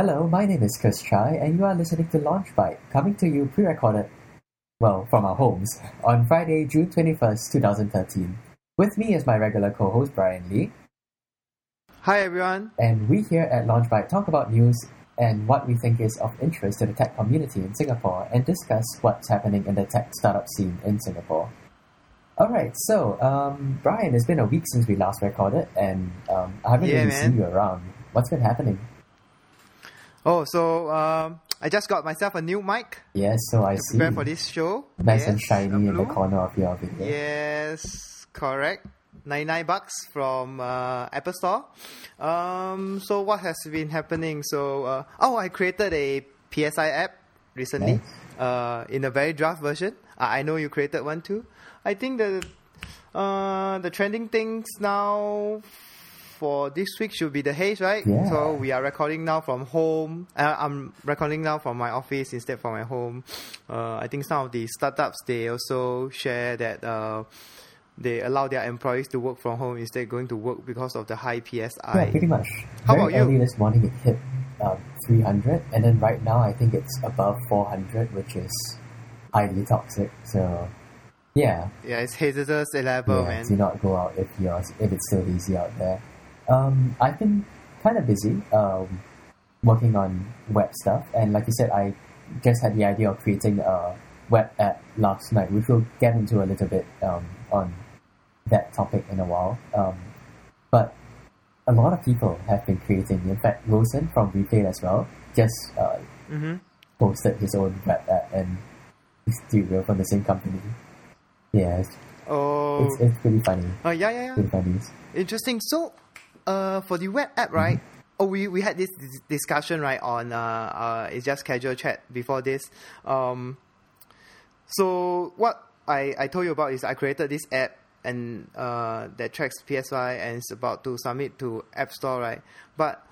Hello, my name is Chris Chai, and you are listening to Launch Bite, coming to you pre-recorded, well, from our homes, on Friday, June 21st, 2013. With me is my regular co-host, Brian Lee, Hi everyone. and we here at Launch Bite talk about news and what we think is of interest to the tech community in Singapore and discuss what's happening in the tech startup scene in Singapore. Alright, so, um, Brian, it's been a week since we last recorded, and um, I haven't Yeah, really man. seen you around. What's been happening? Oh, so um, I just got myself a new mic Yes, so I see. prepare for this show. Nice yes, and shiny in the corner of your video. Yes, correct. 99 bucks from uh, Apple Store. Um, so what has been happening? So uh, oh, I created a PSI app recently Nice. uh, in a very draft version. I I know you created one too. I think the uh, the trending things now for this week should be the haze, right? Yeah. So we are recording now from home. Uh, I'm recording now from my office instead from my home. Uh, I think some of the startups they also share that uh, they allow their employees to work from home instead of going to work because of the high PSI. Yeah, pretty much. How Very about you? early this morning it hit um, 300, and then right now I think it's above 400, which is highly toxic. So, yeah, Yeah, it's hazardous level, yeah man. do not go out if you're if it's still easy out there. Um, I've been kind of busy um, working on web stuff, and like you said, I just had the idea of creating a web app last night, which we'll get into a little bit um, on that topic in a while. Um, but a lot of people have been creating. In fact, Wilson from Retail as well just uh, hmm posted his own web app, and he's two from the same company. Yeah, it's, Oh, it's, it's pretty funny. uh, yeah, yeah, yeah. Pretty funny. Interesting. So, uh, for the web app, right? Oh, we, we had this discussion right on uh, uh it's just casual chat before this. Um, so what I, I told you about is I created this app and uh that tracks PSI and it's about to submit to App Store, right? But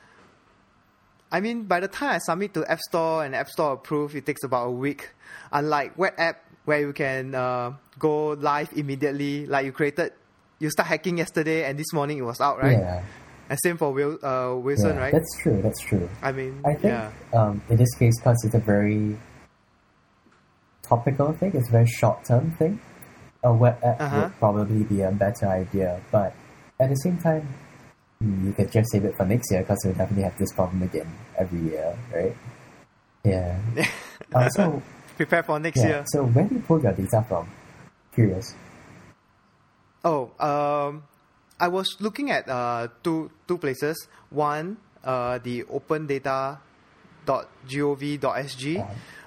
I mean, by the time I submit to App Store and App Store approve, it takes about a week. Unlike web app where you can uh, go live immediately, like you created, you start hacking yesterday and this morning it was out, right? Yeah, And same for Wil- uh, Wilson, yeah, right? that's true. That's true. I mean, I think yeah, um, in this case, because it's a very topical thing, it's a very short term thing. A web app Uh-huh. would probably be a better idea, but at the same time, hmm, you could just save it for next year because we'll definitely have this problem again every year, right? Yeah. uh, so prepare for next yeah. year. So where do you pull your data from? Curious. Oh, um, I was looking at uh, two two places. One, uh, the opendata.gov.sg,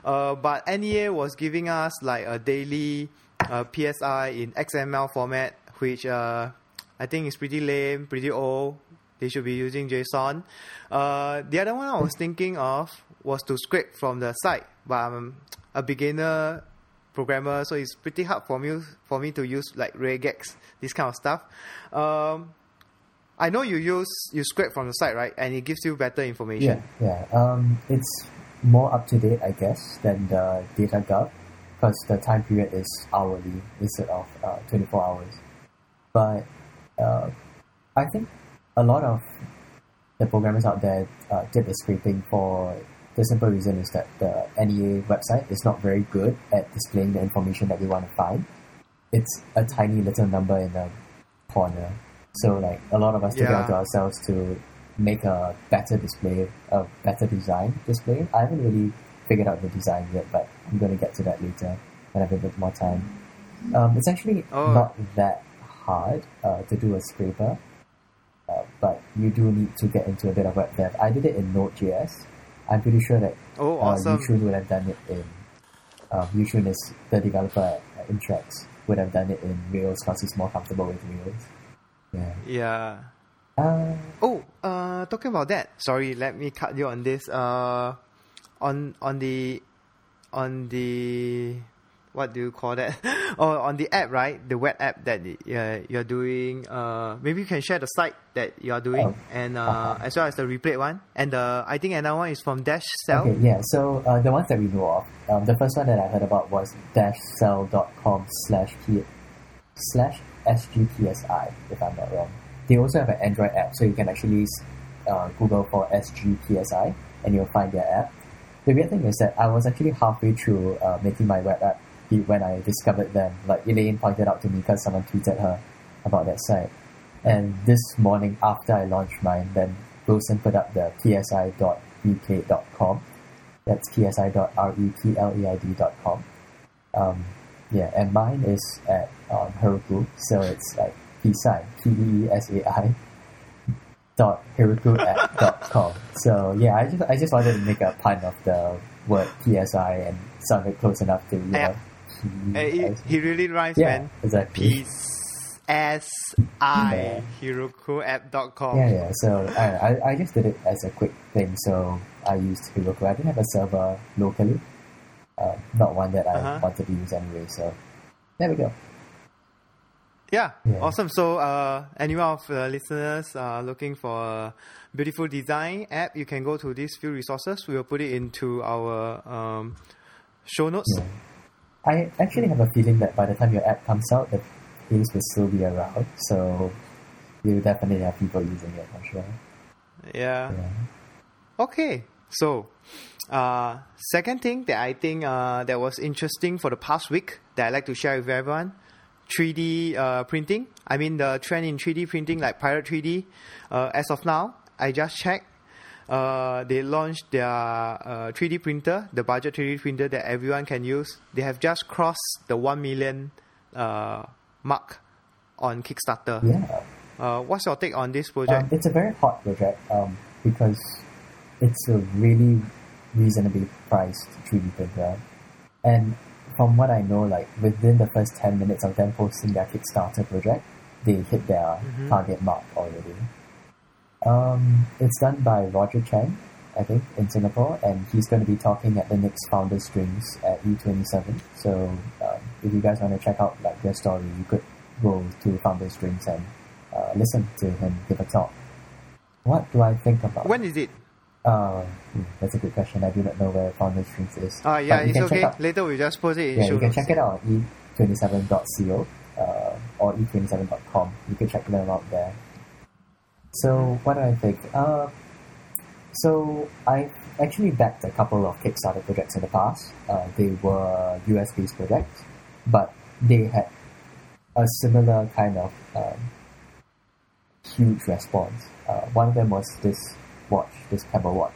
uh, but NEA was giving us like a daily uh, PSI in XML format, which uh, I think is pretty lame, pretty old. They should be using JSON. Uh, the other one I was thinking of was to scrape from the site, but I'm a beginner programmer, so it's pretty hard for me for me to use like regex, this kind of stuff. Um, I know you use you scrape from the site, right? And it gives you better information. Yeah, yeah. Um, it's more up to date, I guess, than the DataGov because the time period is hourly instead of uh, 24 hours. But uh, I think a lot of the programmers out there uh, did the scraping for the simple reason is that the NEA website is not very good at displaying the information that we want to find. It's a tiny little number in the corner. So like a lot of us took it Yeah. onto ourselves to make a better display, a better design display. I haven't really figured out the design yet, but I'm going to get to that later when I have a bit more time. Um, it's actually Oh. not that hard uh, to do a scraper, uh, but you do need to get into a bit of web dev. I did it in Node.js. I'm pretty sure that Oh, uh, awesome! Yushun would have done it in. Uh, Yushun is the developer at, at Intrex. Would have done it in Rails because he's more comfortable with Rails. Yeah. Yeah. Uh, Oh, uh, talking about that. Sorry, let me cut you on this. Uh, on on the on the what do you call that? oh, on the app, right? The web app that uh, you're doing. Uh, maybe you can share the site that you are doing, Oh. and uh, as well as the replay one. And the I think another one is from Dash Cell. Okay, yeah. So uh, the ones that we know of, um, the first one that I heard about was dashcell.com slash p slash sgpsi, if I'm not wrong. They also have an Android app, so you can actually uh, Google for sgpsi, and you'll find their app. The weird thing is that I was actually halfway through uh, making my web app when I discovered them. Like Elaine pointed out to me because someone tweeted her about that site. And this morning after I launched mine, then Wilson put up the psi.replayed.com. That's psi.repleid.com. Um, yeah, and mine is at um, Heroku, so it's like psi, P-E-E-S-A-I dot heroku at dot com. So yeah, I just I just wanted to make a pun of the word PSI and sound it close enough to you know. Hey, he, he really rhymes, Yeah, man. exactly. Peace. S I Yeah. HerokuApp.com. Yeah, yeah. So I, I I just did it as a quick thing. So I used Heroku. I didn't have a server locally, uh, not one that I Uh-huh. wanted to use anyway. So there we go. Yeah, Yeah. awesome. So, uh, anyone of the listeners uh, looking for a beautiful design app, you can go to these few resources. We will put it into our um, show notes. Yeah. I actually have a feeling that by the time your app comes out, the pace will still be around. So you'll definitely have people using it. I'm sure. Yeah. Yeah. Okay. So, uh, second thing that I think uh, that was interesting for the past week that I like to share with everyone 3D uh, printing. I mean, the trend in 3D printing, like Pirate 3D, uh, as of now, I just checked. Uh, they launched their uh, 3D printer, the budget 3D printer that everyone can use. They have just crossed the 1 million uh, mark on Kickstarter. Yeah. Uh, what's your take on this Um, project? it's a very hot project um, because it's a really reasonably priced 3D printer. And from what I know, like within the first 10 minutes of them posting their Kickstarter project, they hit their Mhm. target mark already. Um, it's done by Roger Chen, I think, in Singapore, and he's going to be talking at the next Founders Drinks at E27. So um, if you guys want to check out like their story, you could go to Founders Drinks and uh, listen to him give a talk. What do I think about? when is it? Uh, hmm, that's a good question. I do not know where Founders Drinks is. Ah, yeah, But you it's okay. out- Later we just post it in yeah, show you can check it out on e27.co uh, or e27.com. You can check them out there. So, what do I think? Uh, so, I actually backed a couple of Kickstarter projects in the past. Uh, they were US based projects, but they had a similar kind of um, huge response. Uh, one of them was this watch, this Pebble watch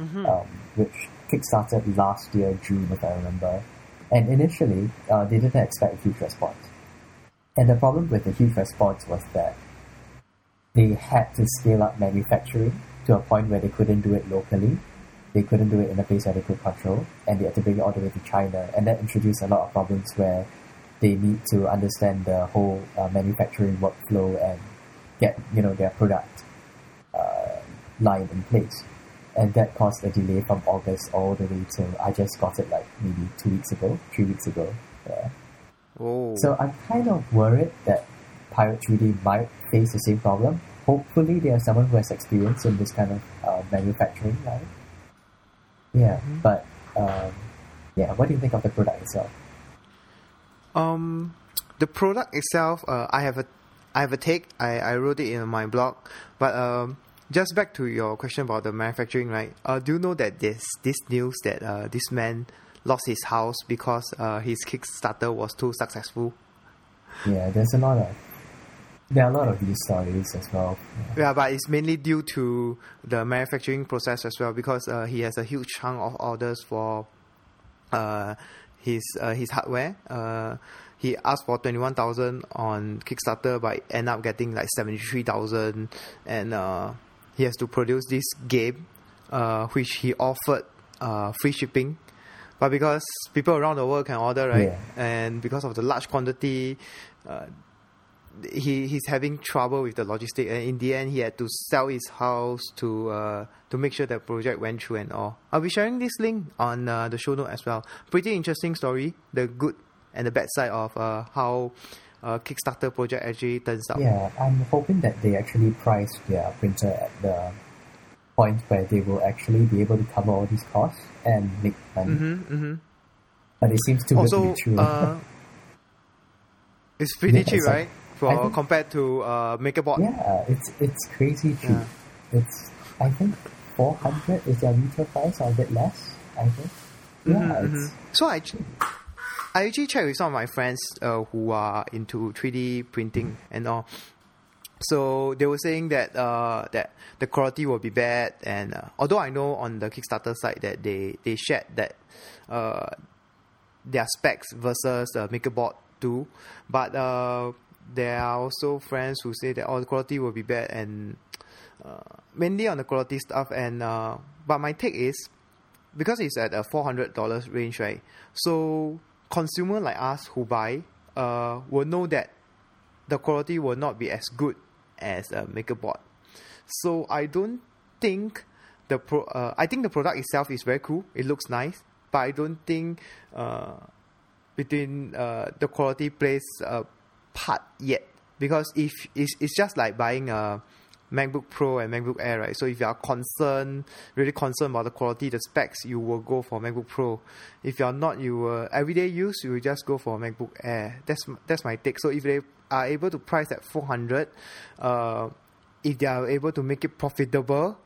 Mhm. um, which kickstarted last year June, if I remember. And initially, uh, they didn't expect a huge response. And the problem with the huge response was that they had to scale up manufacturing to a point where they couldn't do it locally. They couldn't do it in a place where they could control, and they had to bring it all the way to China. And that introduced a lot of problems where they need to understand the whole uh, manufacturing workflow and get you know their product uh, line in place. And that caused a delay from August all the way till I just got it like maybe two weeks ago, three weeks ago. Yeah. Oh. So I'm kind of worried that Pirate 3D might face the same problem. Hopefully, they have someone who has experience in this kind of uh, manufacturing line. Yeah, Mhm. but um, yeah, what do you think of the product itself? Um, the product itself, uh, I have a, I have a take. I, I wrote it in my blog, but um, just back to your question about the manufacturing, right? Uh, do you know that this this news that uh, this man lost his house because uh, his Kickstarter was too successful? Yeah, there's a lot of there are a lot of these stories as well. Yeah. Yeah, but it's mainly due to the manufacturing process as well because uh, he has a huge chunk of orders for uh, his uh, his hardware. Uh, he asked for twenty one thousand on Kickstarter, but end up getting like seventy three thousand, and uh, he has to produce this game, uh, which he offered uh, free shipping. But because people around the world can order, right, Yeah. and because of the large quantity, uh, he he's having trouble with the logistic, and in the end, he had to sell his house to uh, to make sure the project went through and all. I'll be sharing this link on uh, the show note as well. Pretty interesting story, the good and the bad side of uh, how uh, Kickstarter project actually turns out. Yeah, I'm hoping that they actually price their printer at the point where they will actually be able to cover all these costs and make money. Mm-hmm, mm-hmm. But it seems too good to Also, be true. uh, it's pretty Yeah, cheap, right? For think- compared to uh, MakerBot. yeah, it's it's crazy cheap. Yeah. It's I think 400 is their retail price or a bit less, I think. Yeah, Mhm, it's, mhm. So I, I actually checked with some of my friends uh, who are into 3D printing and all. So they were saying that uh, that the quality will be bad, and uh, although I know on the Kickstarter site that they they shared that uh, their specs versus the MakerBot 2, but uh, there are also friends who say that oh the quality will be bad and uh, mainly on the quality stuff and uh, but my take is because it's at a four hundred dollars range, right? So consumer like us who buy uh will know that the quality will not be as good as a MakerBot. So I don't think the pro. Uh, I think the product itself is very cool. It looks nice, but I don't think uh between uh the quality plays a part yet because if it's, it's just like buying a MacBook Pro and MacBook Air, right? So if you are concerned, really concerned about the quality, the specs, you will go for MacBook Pro. If you are not, you will everyday use, you will just go for MacBook Air. That's that's my take. So if they are able to price at four hundred, uh, if they are able to make it profitable,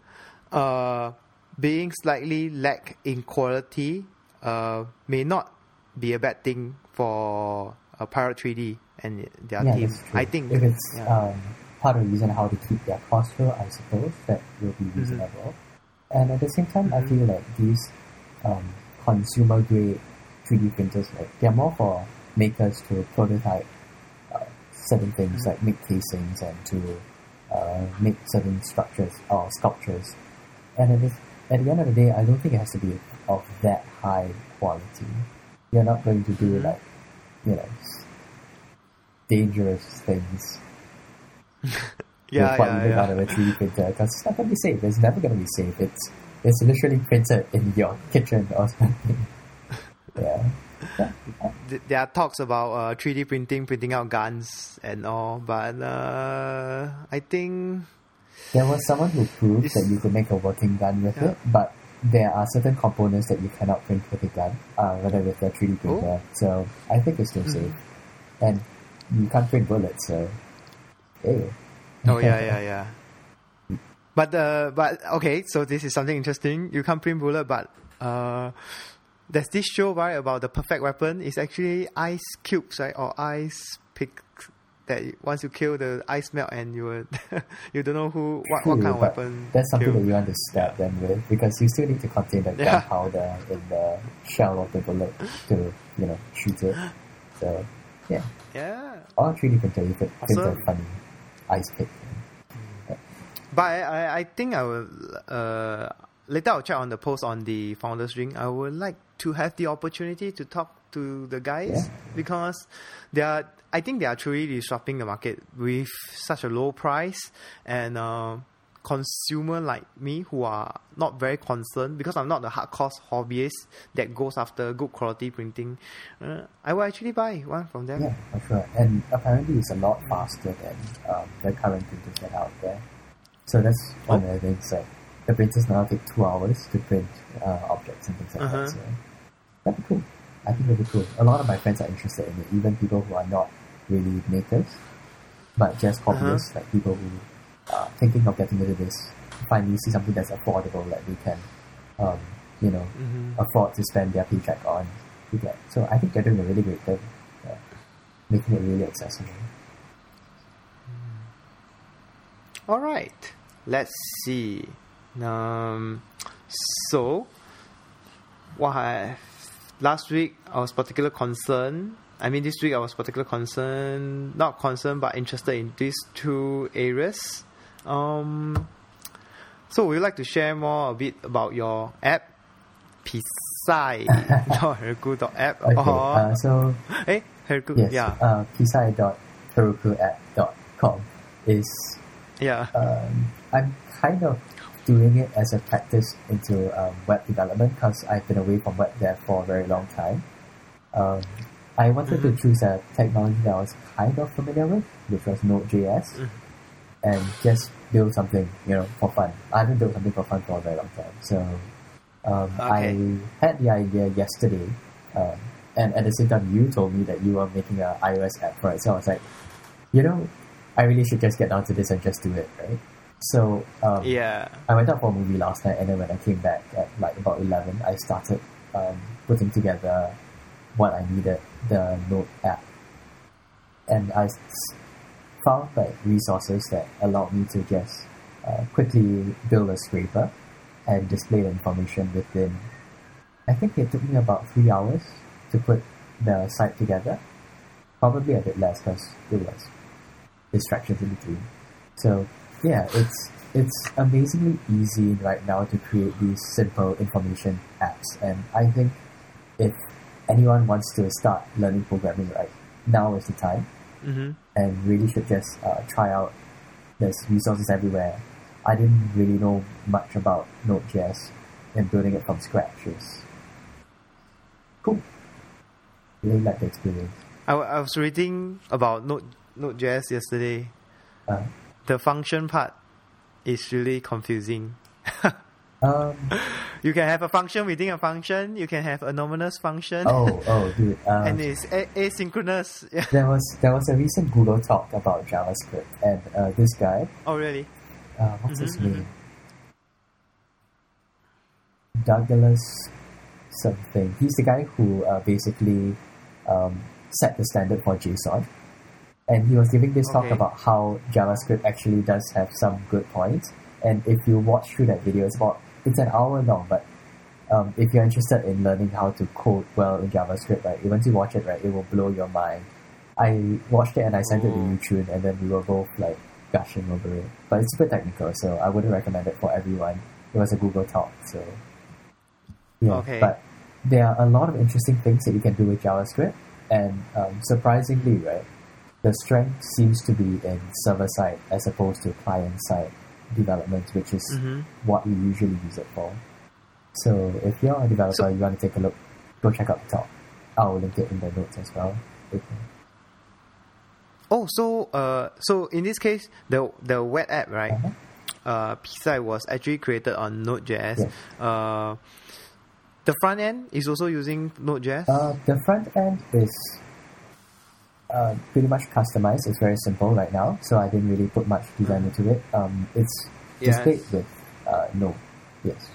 uh, being slightly lack in quality, uh, may not be a bad thing for a Pirate 3D and their yeah, team. I think if it's yeah. um, part of the reason how to keep their cost low, I suppose that will Mm-hmm. be reasonable. And at the same time, I Mhm. feel like these um, consumer grade 3D printers, like they're more for makers to prototype uh, certain things, Mhm. like make casings and to uh, make certain structures or sculptures. And at the, at the end of the day, I don't think it has to be of that high quality. You're not going to do Mhm. like, you know, dangerous things yeah, what yeah, you yeah. out of a 3D printer because it's not going to be safe. It's never going to be safe. It's it's literally printed in your kitchen or something. yeah. yeah. There are talks about uh, 3D printing, printing out guns and all, but uh, I think There was someone who proved It's- that you could make a working gun with Yeah. it, but there are certain components that you cannot print with a gun, uh, rather with a 3D Oh. printer. So I think it's still Mhm. safe. And you can't print bullets, so. Ew. Oh yeah, yeah, yeah. But uh, but okay, so this is something interesting. You can't print bullet, but uh, there's this show right about the perfect weapon. It's actually ice cubes, right, or ice pick. that once you kill the ice melt and you will you don't know who what, what kind of weapon. That's something that you want to stab them with because you still need to contain the Yeah. gunpowder in the shell of the bullet to, you know, shoot it. So, yeah. Yeah. Or 3D printer, you could print Awesome. a funny ice pick. But I, I, I think I will uh, later I'll check on the post on the founders ring. I would like to have the opportunity to talk to the guys Yeah. because they are I think they are truly disrupting the market with such a low price and uh, consumer like me who are not very concerned because I'm not the hardcore hobbyist that goes after good quality printing. Uh, I will actually buy one from them. Yeah, for sure. And apparently it's a lot faster than um, the current printers that are out there. So that's one of the things. Like the printers now take two hours to print uh, objects and things like Uh-huh. that. So that'd be cool. I think that'd be cool. A lot of my friends are interested in it, even people who are not really makers, but just Uh-huh. hobbyists, like people who are thinking of getting into this, finally see something that's affordable that they can, um, you know, Mhm. afford to spend their paycheck on to get. So I think they're doing a really great thing, yeah. making it really accessible. All right. Let's see. Um, so, what I, last week I was particular concerned. I mean, this week I was particular concerned, not concerned, but interested in these two areas. Um, so, would you like to share more a bit about your app, Pisai, not Heroku app, Okay, or uh, so hey Heroku, yes, yeah, uh, pisai.heroku.com is yeah, um, I'm kind of doing it as a practice into um, web development because I've been away from web dev for a very long time. Um, I wanted Mhm. to choose a technology that I was kind of familiar with, which was Node.js, Mhm. And just build something, you know, for fun. I haven't built something for fun for a very long time, so um, I had the idea yesterday, um, and at the same time, you told me that you were making an iOS app for it, so I was like, you know, I really should just get down to this and just do it, right? So um, Yeah. I went out for a movie last night, and then when I came back at like about eleven, I started um, putting together what I needed the Node app, and I found like resources that allowed me to just uh, quickly build a scraper and display the information within. I think it took me about three hours to put the site together, probably a bit less because it was distractions in between. So yeah, it's it's amazingly easy right now to create these simple information apps, and I think if anyone wants to start learning programming, right now is the time, Mm-hmm. and really should just uh, try out. There's resources everywhere. I didn't really know much about Node.js, and building it from scratch is cool. Really like the experience. I, I was reading about Node Node.js yesterday. Uh, The function part is really confusing. um, You can have a function within a function. You can have anonymous function. oh, oh, dude. Um, and it's a- asynchronous. There was there was a recent Google talk about JavaScript, and uh, this guy, Oh, really? uh, what's his Mhm, name? Douglas something. He's the guy who uh, basically um, set the standard for JSON, and he was giving this talk about how JavaScript actually does have some good points. And if you watch through that video, it's about it's an hour long, but um, if you're interested in learning how to code well in JavaScript, right, once you watch it, right, it will blow your mind. I watched it and I sent it to Oh. YouTube, and then we were both like gushing over it. But it's super technical, so I wouldn't recommend it for everyone. It was a Google talk, so yeah. Okay. But there are a lot of interesting things that you can do with JavaScript, and um, surprisingly, right, the strength seems to be in server side as opposed to client side development, which is Mhm. what we usually use it for. So if you're a developer, So- you want to take a look, go check out the talk. I'll link it in the notes as well. Okay. Oh, so uh, so in this case, the the web app, right? Uh-huh. Uh, was actually created on Node.js. Yes. Uh, the front end is also using Node.js. Uh, the front end is uh, pretty much customized. It's very simple right now, so I didn't really put much design into it. Um, it's Yes. displayed with uh, Node, yes.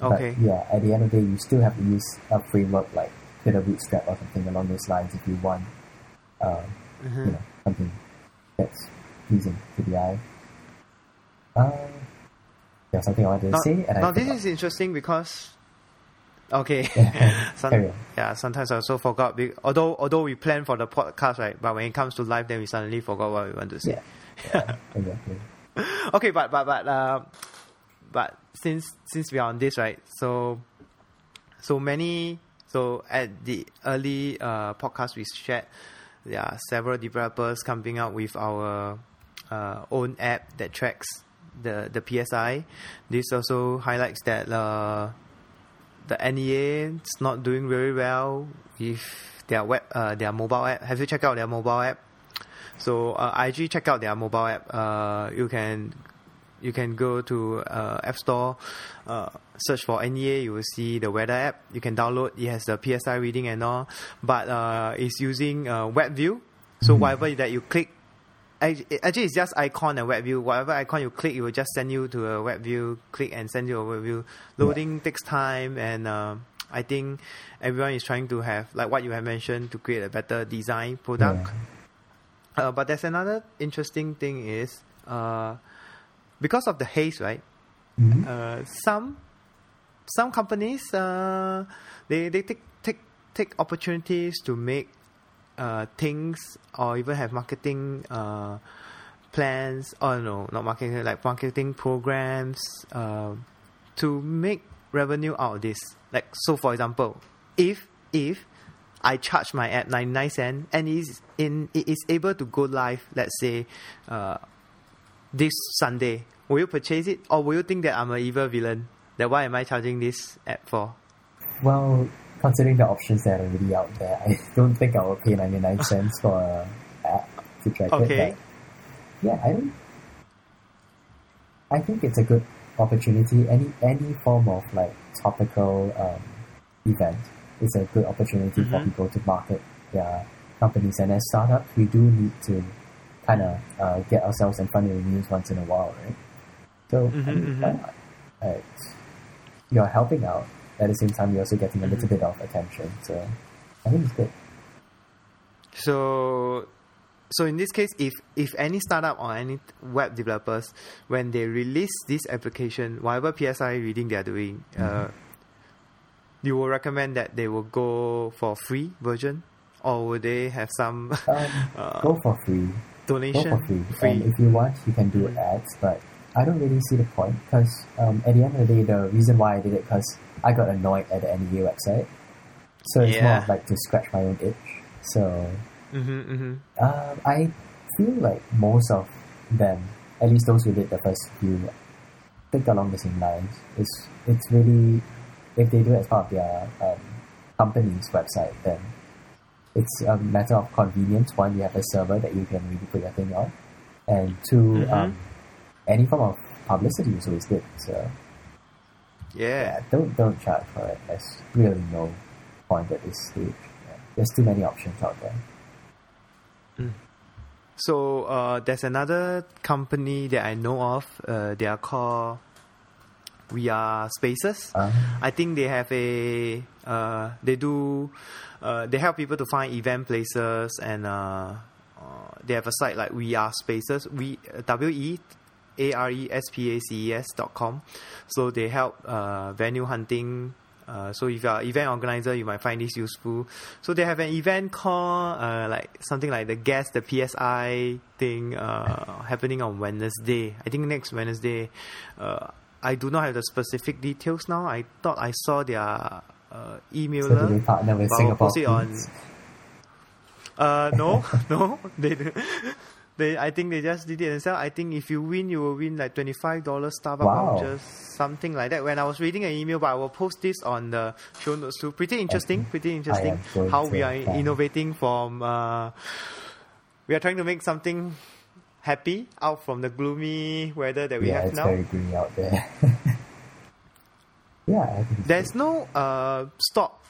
okay. But yeah, at the end of the day, you still have to use a framework like Twitter Bootstrap or something along those lines if you want, uh, Mhm. you know, something that's pleasing to the eye. Uh, there's something I wanted to Now, say, and I now this is interesting because okay, Some- yeah, sometimes I also forgot. Although although we plan for the podcast, right? But when it comes to live, then we suddenly forgot what we want to say. yeah, exactly. okay, but but but uh, but since since we are on this right, so so many so at the early uh, podcast we shared, there are several developers coming out with our uh, own app that tracks the the PSI. This also highlights that uh, the NEA is not doing very well with their web uh, their mobile app. Have you checked out their mobile app? So uh, I actually check out their mobile app. Uh, you can you can go to uh, App Store, uh, search for NEA. You will see the weather app. You can download. It has the PSI reading and all, but uh, it's using uh, web view. So Mhm. whatever that you click, actually it's just icon and web view. Whatever icon you click, it will just send you to a web view. Click and send you a web view. Loading takes time, and uh, I think everyone is trying to have like what you have mentioned to create a better design product. Yeah. Uh, but there's another interesting thing is uh, because of the haze, right? Mhm. Uh, some some companies uh, they they take take take opportunities to make uh, things or even have marketing uh, plans. Oh no, not marketing like marketing programs uh, to make revenue out of this. Like so, for example, if if I charge my app ninety nine cent and is in it is able to go live, let's say uh, this Sunday, will you purchase it or will you think that I'm an evil villain? That why am I charging this app for? Well, considering the options that are already out there, I don't think I will pay 99 cents for a app to track Okay. it. But yeah, I don't. I think it's a good opportunity. Any any form of like topical um, event is a good opportunity for Mhm. people to market their companies. And as startups, we do need to kind of uh, get ourselves in front of the news once in a while, right? So I Mhm, mean, why mhm. not? It's, you're helping out. At the same time, you're also getting a little Mm-hmm. bit of attention. So I think it's good. So, so in this case, if if any startup or any web developers, when they release this application, whatever PSI reading they are doing, uh, Mhm. you will recommend that they will go for free version, or will they have some Um, uh, go for free. Go donation? for free. And if you want, you can do ads, but I don't really see the point because um, at the end of the day, the reason why I did it because I got annoyed at the NEA website. So it's more Yeah. of like to scratch my own itch. So Mm-hmm, mm-hmm. uh, I feel like most of them, at least those who did the first few, think along the same lines. It's it's really if they do it as part of their um, company's website, then it's a matter of convenience. One, you have a server that you can really put your thing on, and 2 Mhm. um, any form of publicity is always good. So Yeah. don't don't charge for it. There's really no point at this stage. Yeah. There's too many options out there. So uh, there's another company that I know of. Uh, they are called We Are Spaces. Um, I think they have a uh, they do uh, they help people to find event places and uh, uh, they have a site like We Are Spaces we W E A R E S P A C E S dot com. So they help uh, venue hunting. Uh, so if you're an event organizer, you might find this useful. So they have an event called uh, like something like the Guest the PSI thing uh, happening on Wednesday. I think next Wednesday. Uh, I do not have the specific details now. I thought I saw their uh, so emailer. they partner with but I'll Singapore post it on. Uh, no, no, they, they. I think they just did it themselves. I think if you win, you will win like twenty five dollars Starbucks Wow. vouchers, something like that. When I was reading an email, but I will post this on the show notes too. Pretty interesting, pretty interesting. How we are innovating from. Uh, we are trying to make something happy out from the gloomy weather that we yeah, have it's now. very green out there. yeah, I think it's There's good. no uh, stop.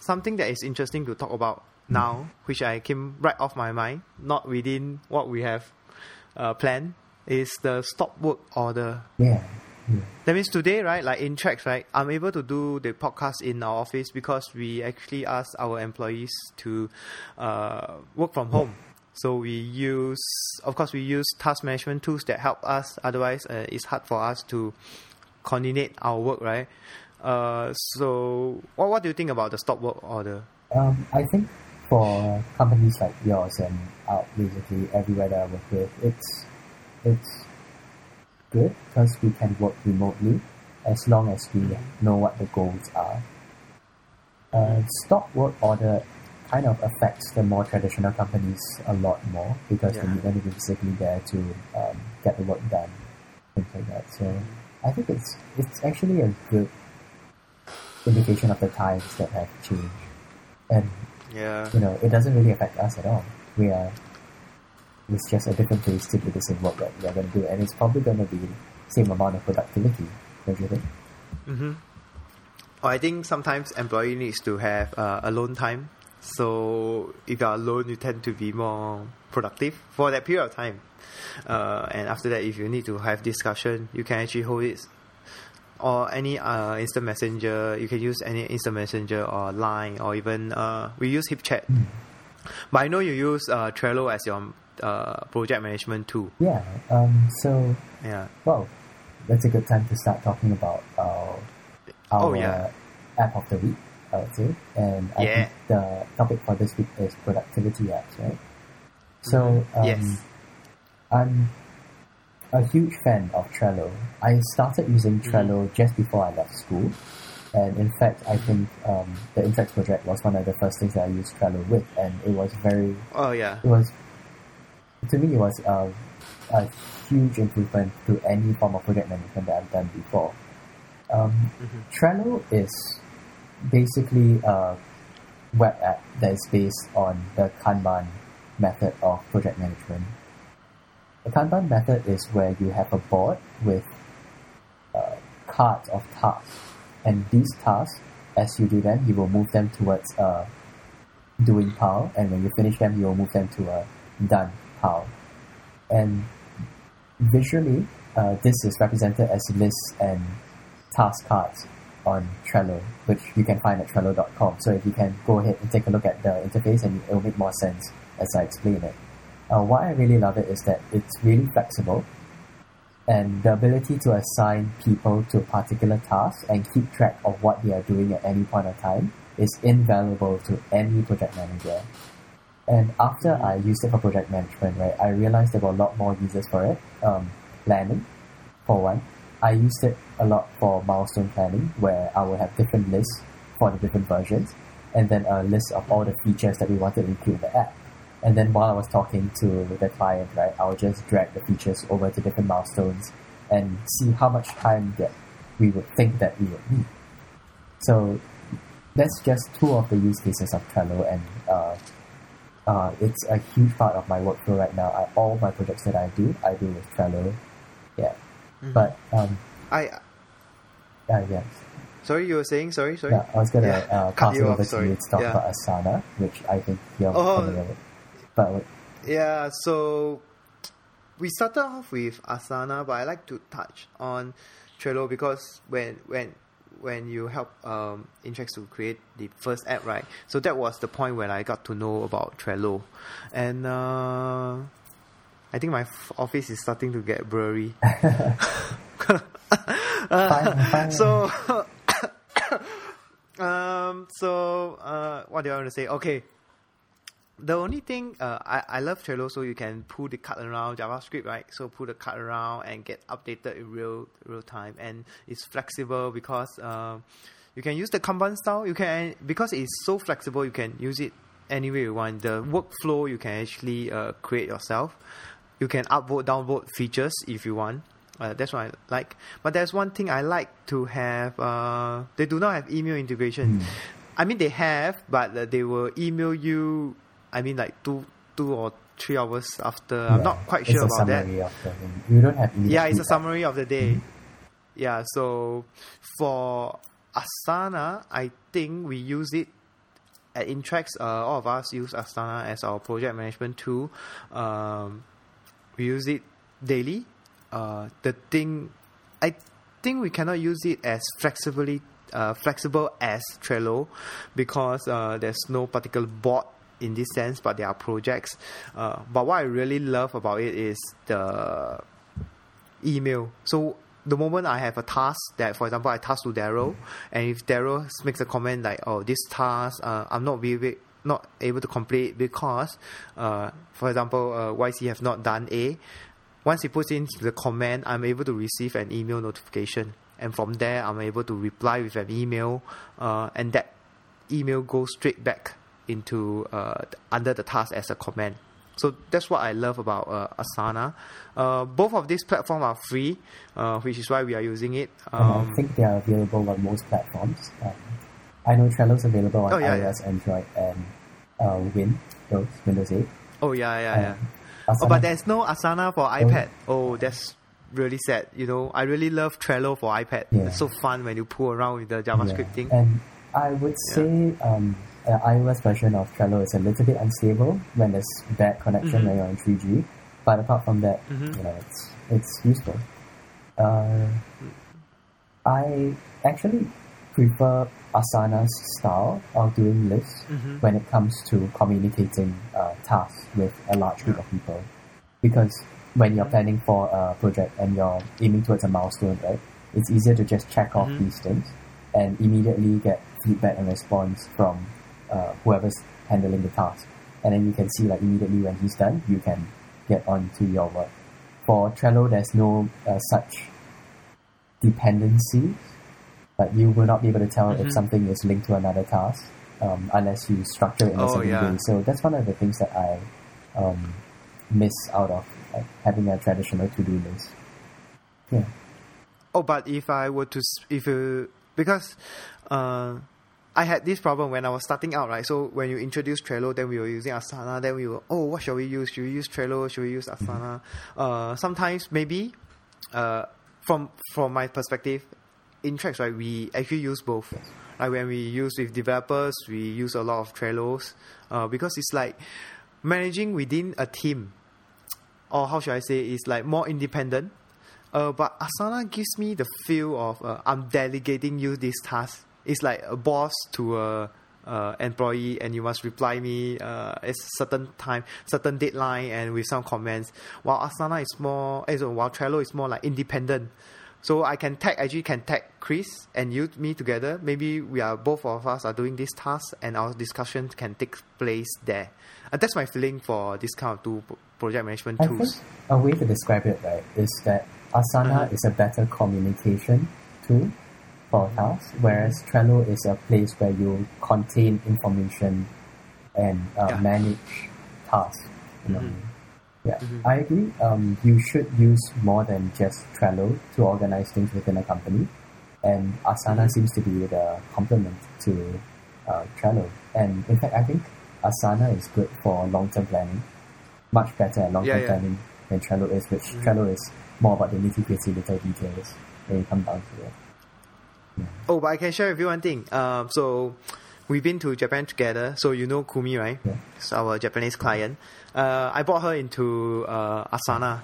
Something that is interesting to talk about now, which I came right off my mind, not within what we have uh, planned, is the stop work order. yeah. yeah. That means today, right, like in tracks, right, I'm able to do the podcast in our office because we actually ask our employees to uh, work from home. So we use, of course, we use task management tools that help us. Otherwise, uh, it's hard for us to coordinate our work, right? Uh, so, what what do you think about the stop work order? Um, I think for companies like yours and out basically everywhere that I work with, it's it's good because we can work remotely as long as we know what the goals are. Uh, stop work order kind of affects the more traditional companies a lot more because Yeah. they need them to be physically there to um, get the work done, things like that. So I think it's it's actually a good indication of the times that have changed. And Yeah. you know, it doesn't really affect us at all. We are it's just a different place to do the same work that we are gonna do and it's probably gonna be same amount of productivity, don't you think? Mm-hmm. I think sometimes employee needs to have uh, alone time. So if you're alone, you tend to be more productive for that period of time. Uh, and after that, if you need to have discussion, you can actually hold it. Or any uh, instant messenger, you can use any instant messenger or Line or even uh, we use HipChat. But I know you use uh, Trello as your uh, project management tool. Yeah. Um so Yeah. well, that's a good time to start talking about our our Oh, yeah. app of the week, I would say. And I Yeah. think the topic for this week is productivity apps, right? So um, Yes. I'm a huge fan of Trello. I started using Mm-hmm. Trello just before I left school. And in fact, I think um, the Insights project was one of the first things that I used Trello with, and it was very, Oh yeah. it was, to me, it was a, a huge improvement to any form of project management that I've done before. Um, Mhm. Trello is basically a web app that is based on the Kanban method of project management. The Kanban method is where you have a board with uh, cards of tasks, and these tasks, as you do them, you will move them towards a doing pile, and when you finish them, you will move them to a done pile. And visually, uh, this is represented as lists and task cards on Trello, which you can find at trello.com. So if you can go ahead and take a look at the interface and it will make more sense as I explain it. Uh, why I really love it is that it's really flexible and the ability to assign people to a particular task and keep track of what they are doing at any point of time is invaluable to any project manager. And after I used it for project management, right, I realized there were a lot more uses for it. Um, planning, for one. I used it a lot for milestone planning, where I would have different lists for the different versions, and then a list of all the features that we wanted to include in the app. And then while I was talking to the client, right, I'll just drag the features over to different milestones and see how much time that we would think that we would need. So that's just two of the use cases of Trello, and uh, uh, it's a huge part of my workflow right now. I, all my projects that I do, I do with Trello. Yeah, Mhm. but um, I uh, yes, sorry, you were saying sorry, sorry. yeah, I was gonna Yeah, uh, pass you it off, over to sorry. you to talk Yeah. about Asana, which I think you're Oh. familiar with. Yeah, so we started off with Asana, but I like to touch on Trello because when when when you help um, Intrex to create the first app, right? So that was the point when I got to know about Trello, and uh, I think my f- office is starting to get blurry. Fine, fine. so um so uh what do I want to say? Okay. The only thing uh, I, I love Trello so you can pull the card around JavaScript, right? So pull the card around and get updated in real real time and it's flexible because um you can use the Kanban style. You can because it's so flexible you can use it any way you want. The workflow you can actually uh, create yourself. You can upvote, downvote features if you want. Uh, that's what I like. But there's one thing I like to have. Uh, they do not have email integration. Hmm. I mean, they have, but uh, they will email you. I mean, like two, two or three hours after. I'm not quite sure about that. Of the. You don't have Yeah, it's a summary of the day. Yeah, so for Asana, I think we use it at Intrax. Uh, all of us use Asana as our project management tool. Um, we use it daily. Uh, the thing, I think we cannot use it as flexibly, uh, flexible as Trello, because uh, there's no particular board in this sense, but there are projects. Uh, but what I really love about it is the email. So the moment I have a task that, for example, I task to Daryl, and if Daryl makes a comment like, "Oh, this task, uh, I'm not not able to complete because, uh, for example, uh, YC have not done A." Once he puts in the comment, I'm able to receive an email notification, and from there, I'm able to reply with an email, uh, and that email goes straight back into uh, under the task as a command. So that's what I love about uh, Asana. Uh, both of these platforms are free, uh, which is why we are using it. And I Um, think they are available on most platforms. Um, I know Trello's available on Oh, yeah, iOS, Android, and uh, Windows, Windows 8. oh yeah, yeah, yeah. Um, Oh, but there's no Asana for iPad. Oh, that's really sad. You know, I really love Trello for iPad. Yeah. It's so fun when you pull around with the JavaScript Yeah. thing. And I would say um, the iOS version of Trello is a little bit unstable when there's bad connection Mhm. when you're on 3G. But apart from that, Mhm. you know, it's it's useful. Uh, I actually prefer Asana's style of doing lists Mhm. when it comes to communicating uh, tasks with a large group of people. Because when you're planning for a project and you're aiming towards a milestone, right, it's easier to just check off Mhm. these things and immediately get feedback and response from uh, whoever's handling the task. And then you can see like immediately when he's done, you can get on to your work. For Trello, there's no uh, such dependencies, but you will not be able to tell if Mhm. something is linked to another task um, unless you structure it in a Oh, certain yeah. way. So that's one of the things that I um, miss out of like, having a traditional to-do list. Yeah. Oh, but if I were to, if you, because uh, I had this problem when I was starting out, right? So when you introduce Trello, then we were using Asana, then we were, oh, what shall we use? Should we use Trello? Should we use Asana? Uh, sometimes maybe, uh, from from my perspective, in Trax, right, we actually use both. Like when we use with developers, we use a lot of Trellos, uh, because it's like managing within a team, or how should I say, it's like more independent Uh, but Asana gives me the feel of uh, I'm delegating you this task. It's like a boss to a uh, employee, and you must reply me uh, at certain time, certain deadline, and with some comments. While Asana is more, as while Trello is more like independent. So I can tag actually can tag Chris and you me together. Maybe we are both of us are doing this task, and our discussion can take place there. And that's my feeling for this kind of two project management I tools. think a way to describe it, right, is that Asana Uh-huh. is a better communication tool for tasks, whereas Trello is a place where you contain information and uh, Yeah. manage tasks. You know? Mhm. Yeah, Mhm. I agree. Um, you should use more than just Trello to organize things within a company, and Asana Mhm. seems to be the complement to uh, Trello. And in fact, I think Asana is good for long-term planning, much better at long-term Yeah, yeah. planning than Trello is, which Mhm. Trello is more about the nitty-gritty little details when you come down to it. Oh, but I can share with you one thing. Um, so we've been to Japan together. So you know Kumi, right? It's our Japanese client. Uh, I brought her into uh, Asana.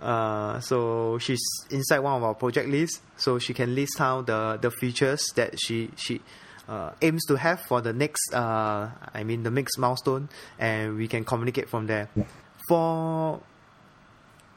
Uh, so she's inside one of our project lists, so she can list down the the features that she she uh, aims to have for the next. Uh, I mean the next milestone, and we can communicate from there. For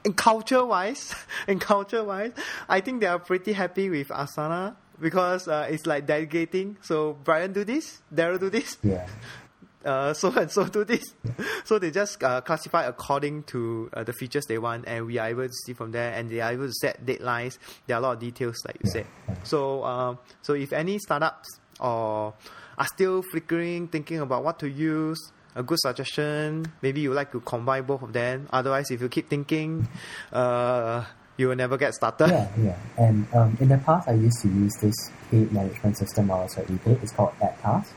in culture wise, in culture wise, I think they are pretty happy with Asana because uh, it's like delegating. So Brian do this, Daryl do this, Yeah, uh, so and so do this. So they just uh, classify according to uh, the features they want, and we are able to see from there, and they are able to set deadlines. There are a lot of details, like you Yeah, said. yeah. So, um, so if any startups or are still flickering, thinking about what to use, a good suggestion. Maybe you like to combine both of them. Otherwise, if you keep thinking, uh, you will never get started. yeah, yeah. And um, in the past, I used to use this paid management system while I was at ePay. It's called AtTask.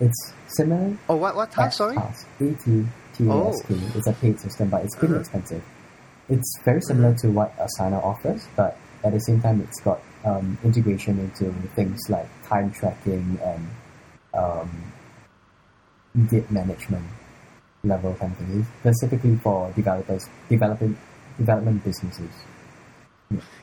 It's similar Oh, what what task? Sorry. Task. A-T-T-A-S-K. It's a paid system, but it's pretty Uh-huh. expensive. It's very similar to what Asana offers, but at the same time, it's got um, integration into things like time tracking and um, Git management level kind of thing, specifically for developers, developing development businesses.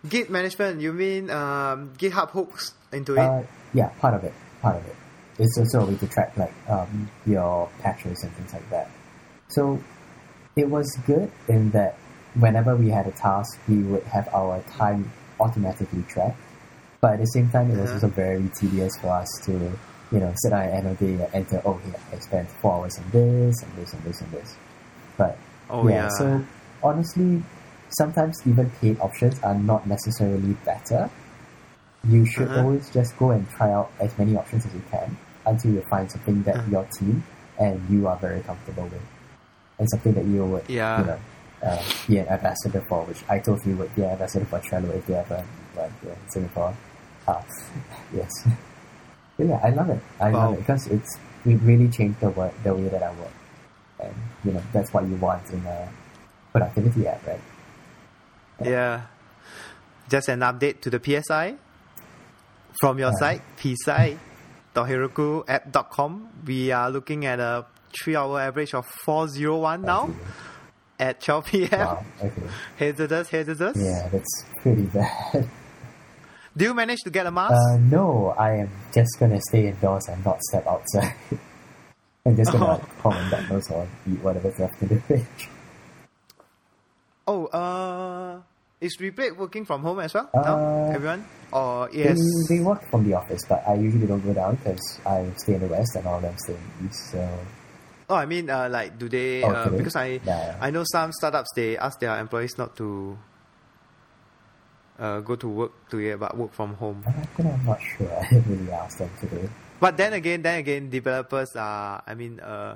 Git management. You mean um, GitHub hooks into it? Uh, yeah, part of it. Part of it. It's also a way to track like um, your patches and things like that. So it was good in that whenever we had a task, we would have our time automatically tracked. But at the same time, it was Uh-huh. also very tedious for us to, you know, sit down at the end of the day and enter, oh, yeah, I spent four hours on this and this and this and this. But oh yeah, yeah. so honestly, sometimes even paid options are not necessarily better. You should Uh-huh. always just go and try out as many options as you can until you find something that Uh. your team and you are very comfortable with, and something that you would, Yeah. you know, uh, be an ambassador for. Which I totally would be an ambassador for Trello if they ever went to Singapore. Uh, yes. But yeah, I love it. I Wow. love it because it's it really changed the work, the way that I work, and you know that's what you want in a productivity app, right? Yeah. Just an update to the PSI from your Uh. site, psi.herokuapp.com. We are looking at a three hour average of 401 now at 12 p.m. Wow. Okay. Hazardous, hazardous. Yeah, that's pretty bad. Do you manage to get a mask? Uh, no, I am just gonna stay indoors and not step outside. I'm just gonna Oh. like, call my McDonald's or eat whatever's left in the fridge. Oh, uh, is Replay working from home as well? Uh, no? Everyone? Or yes? They, they work from the office, but I usually don't go down because I stay in the west and all of them stay in the east. So Oh, I mean, uh, like, do they? Oh, uh, because I, Yeah. I know some startups they ask their employees not to uh, go to work today, but work from home. I think I'm not sure. I didn't really asked them today. But then again, then again, developers are. I mean, uh,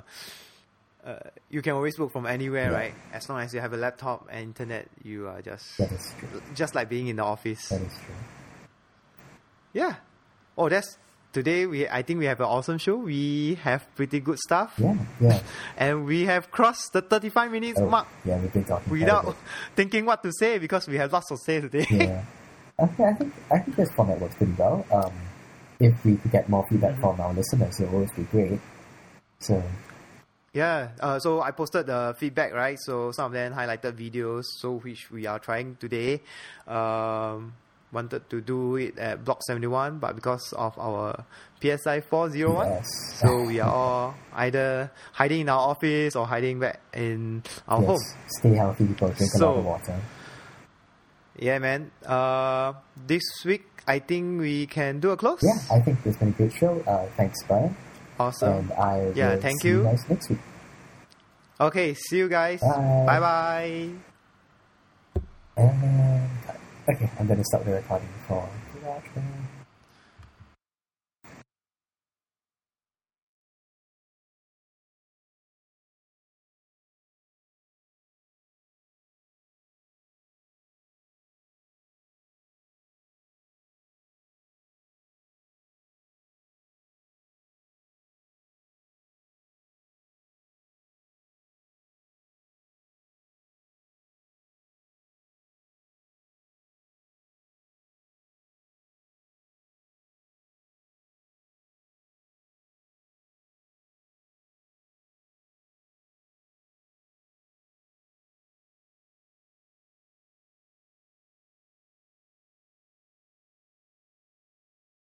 uh, you can always work from anywhere, Yeah. right? As long as you have a laptop and internet, you are just That is true. just like being in the office. That is true. Yeah. Oh, that's today. We I think we have an awesome show. We have pretty good stuff, Yeah, yeah. and we have crossed the thirty-five minutes Oh, mark yeah, we've been talking without thinking what to say because we have lots to say today. yeah. Okay, I think I think this format works pretty well. Um, if we could get more feedback Mm-hmm. from our listeners, it would always be great. So Yeah, uh, so I posted the feedback, right? So some of them highlighted videos, so which we are trying today. Um, wanted to do it at Block 71, but because of our PSI 401, Yes. so we are all either hiding in our office or hiding back in our yes. home. Stay healthy, people. Drink a lot of water. Yeah, man. Uh, this week, I think we can do a close. Yeah, I think it's been a great show. Uh, thanks, Brian. Awesome. and I Yeah, thank you. you guys next week. Okay, see you guys. Bye. Bye. And okay, I'm gonna stop the recording for.